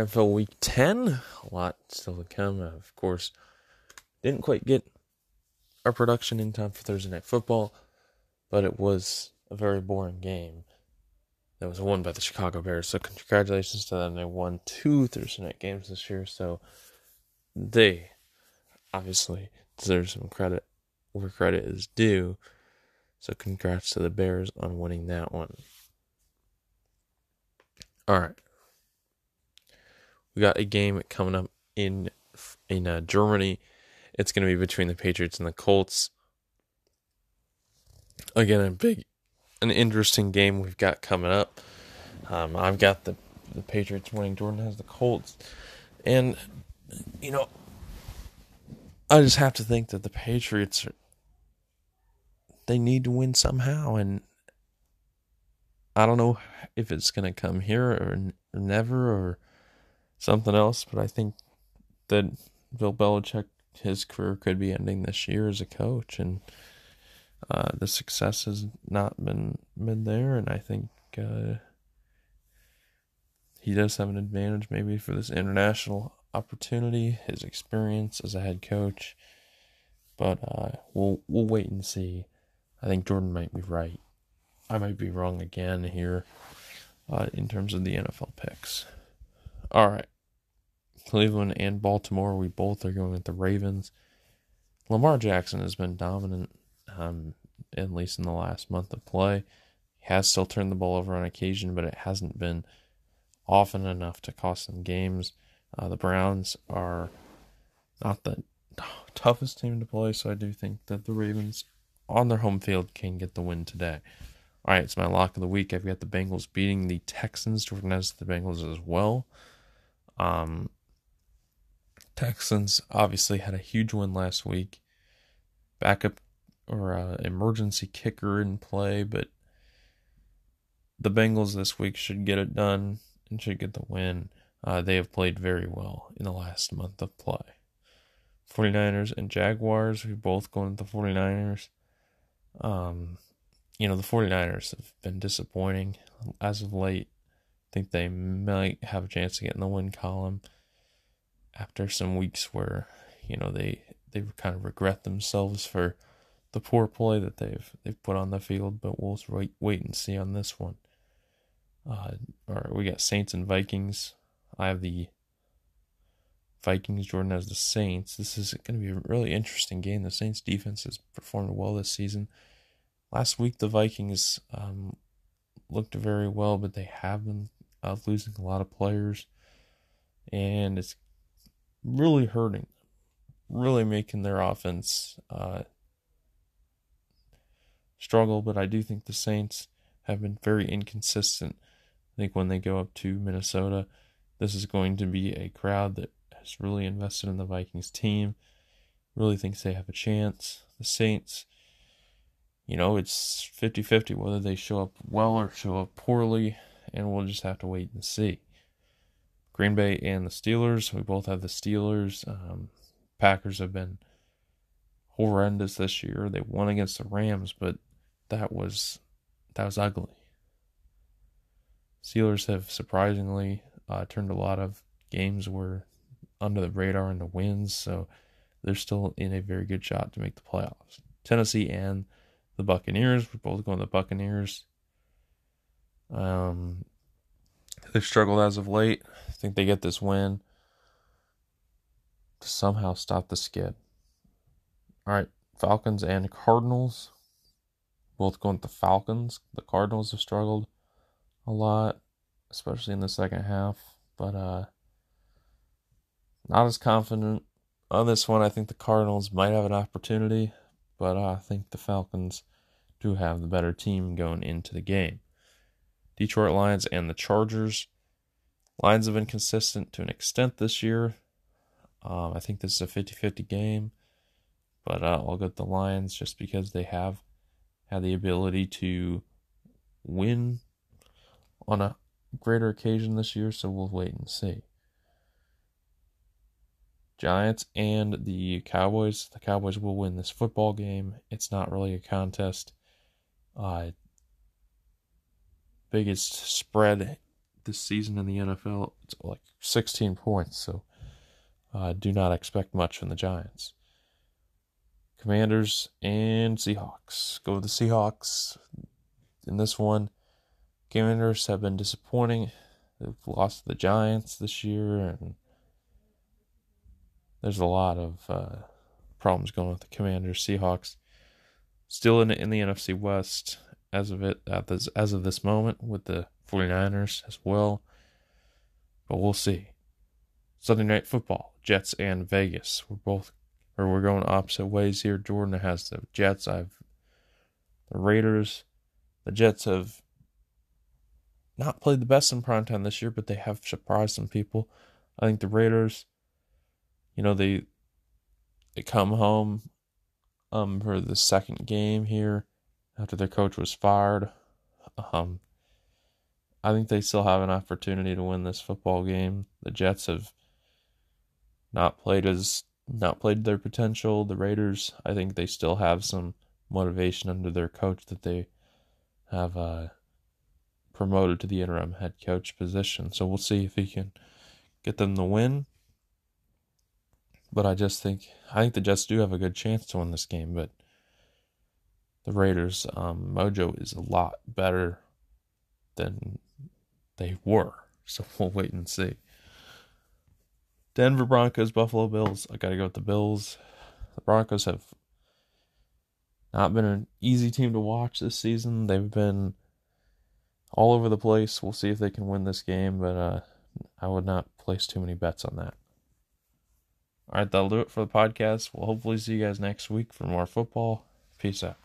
NFL Week 10. A lot still to come. Of course, didn't quite get our production in time for Thursday Night Football, but it was a very boring game. That was won by the Chicago Bears. So, congratulations to them. They won two Thursday night games this year. So, they obviously deserve some credit where credit is due. So, congrats to the Bears on winning that one. All right. Got a game coming up in in uh, Germany. It's going to be between the Patriots and the Colts. Again, a big, an interesting game we've got coming up. Um, I've got the the Patriots winning. Jordan has the Colts, and you know, I just have to think that the Patriots are, they need to win somehow, and I don't know if it's going to come here or, or never or something else, but I think that Bill Belichick, his career could be ending this year as a coach, and uh, the success has not been been there, and I think uh, he does have an advantage maybe for this international opportunity, his experience as a head coach, but uh, we'll we'll wait and see. I think Jordan might be right. I might be wrong again here uh, in terms of the NFL picks. All right. Cleveland and Baltimore, we both are going with the Ravens. Lamar Jackson has been dominant, um, at least in the last month of play. He has still turned the ball over on occasion, but it hasn't been often enough to cost them games. Uh, the Browns are not the toughest team to play, so I do think that the Ravens on their home field can get the win today. All right, it's my lock of the week. I've got the Bengals beating the Texans. Jordan has the Bengals as well. Um, Texans obviously had a huge win last week. Backup or uh, emergency kicker in play, but the Bengals this week should get it done and should get the win. Uh, they have played very well in the last month of play. 49ers and Jaguars, we both going with the 49ers. Um, you know, the 49ers have been disappointing as of late. Think they might have a chance to get in the win column after some weeks where, you know, they they kind of regret themselves for the poor play that they've they've put on the field, but we'll wait wait and see on this one. Uh, all right, we got Saints and Vikings. I have the Vikings. Jordan has the Saints. This is going to be a really interesting game. The Saints defense has performed well this season. Last week, the Vikings um, looked very well, but they have been uh, losing a lot of players, and it's really hurting, really making their offense uh, struggle. But I do think the Saints have been very inconsistent. I think when they go up to Minnesota, this is going to be a crowd that has really invested in the Vikings team, really thinks they have a chance. The Saints you know, it's 50 50 whether they show up well or show up poorly, and we'll just have to wait and see. Green Bay and the Steelers, we both have the Steelers. Um, Packers have been horrendous this year. They won against the Rams, but that was that was ugly. Steelers have surprisingly uh, turned a lot of games were under the radar into wins, so they're still in a very good shot to make the playoffs. Tennessee and the Buccaneers. We're both going to the Buccaneers. Um, they've struggled as of late. I think they get this win to somehow stop the skid. All right, Falcons and Cardinals. Both going with the Falcons. The Cardinals have struggled a lot, especially in the second half. But uh, not as confident on this one. I think the Cardinals might have an opportunity, but uh, I think the Falcons do have the better team going into the game. Detroit Lions and the Chargers. Lions have been consistent to an extent this year. Um, I think this is a 50 50 game, but uh, I'll go with the Lions just because they have had the ability to win on a greater occasion this year, so we'll wait and see. Giants and the Cowboys. The Cowboys will win this football game. It's not really a contest. Uh, biggest spread this season in the NFL. It's like 16 points, so uh, do not expect much from the Giants. Commanders and Seahawks. Go with the Seahawks in this one. Commanders have been disappointing. They've lost to the Giants this year, and there's a lot of uh, problems going with the Commanders. Seahawks still in, in the NFC West as of it this, as of this moment with the 49ers as well. But we'll see. Sunday night football, Jets and Vegas. We're both or we're going opposite ways here. Jordan has the Jets. I've the Raiders. The Jets have not played the best in prime time this year, but they have surprised some people. I think the Raiders, you know, they they come home um for the second game here after their coach was fired. Um I think they still have an opportunity to win this football game. The Jets have not played as not played their potential. The Raiders, I think they still have some motivation under their coach that they have uh, promoted to the interim head coach position. So we'll see if he can get them the win. But I just think I think the Jets do have a good chance to win this game, but the Raiders um, mojo is a lot better than they were. So we'll wait and see. Denver Broncos, Buffalo Bills. I got to go with the Bills. The Broncos have not been an easy team to watch this season. They've been all over the place. We'll see if they can win this game, but uh, I would not place too many bets on that. All right, that'll do it for the podcast. We'll hopefully see you guys next week for more football. Peace out.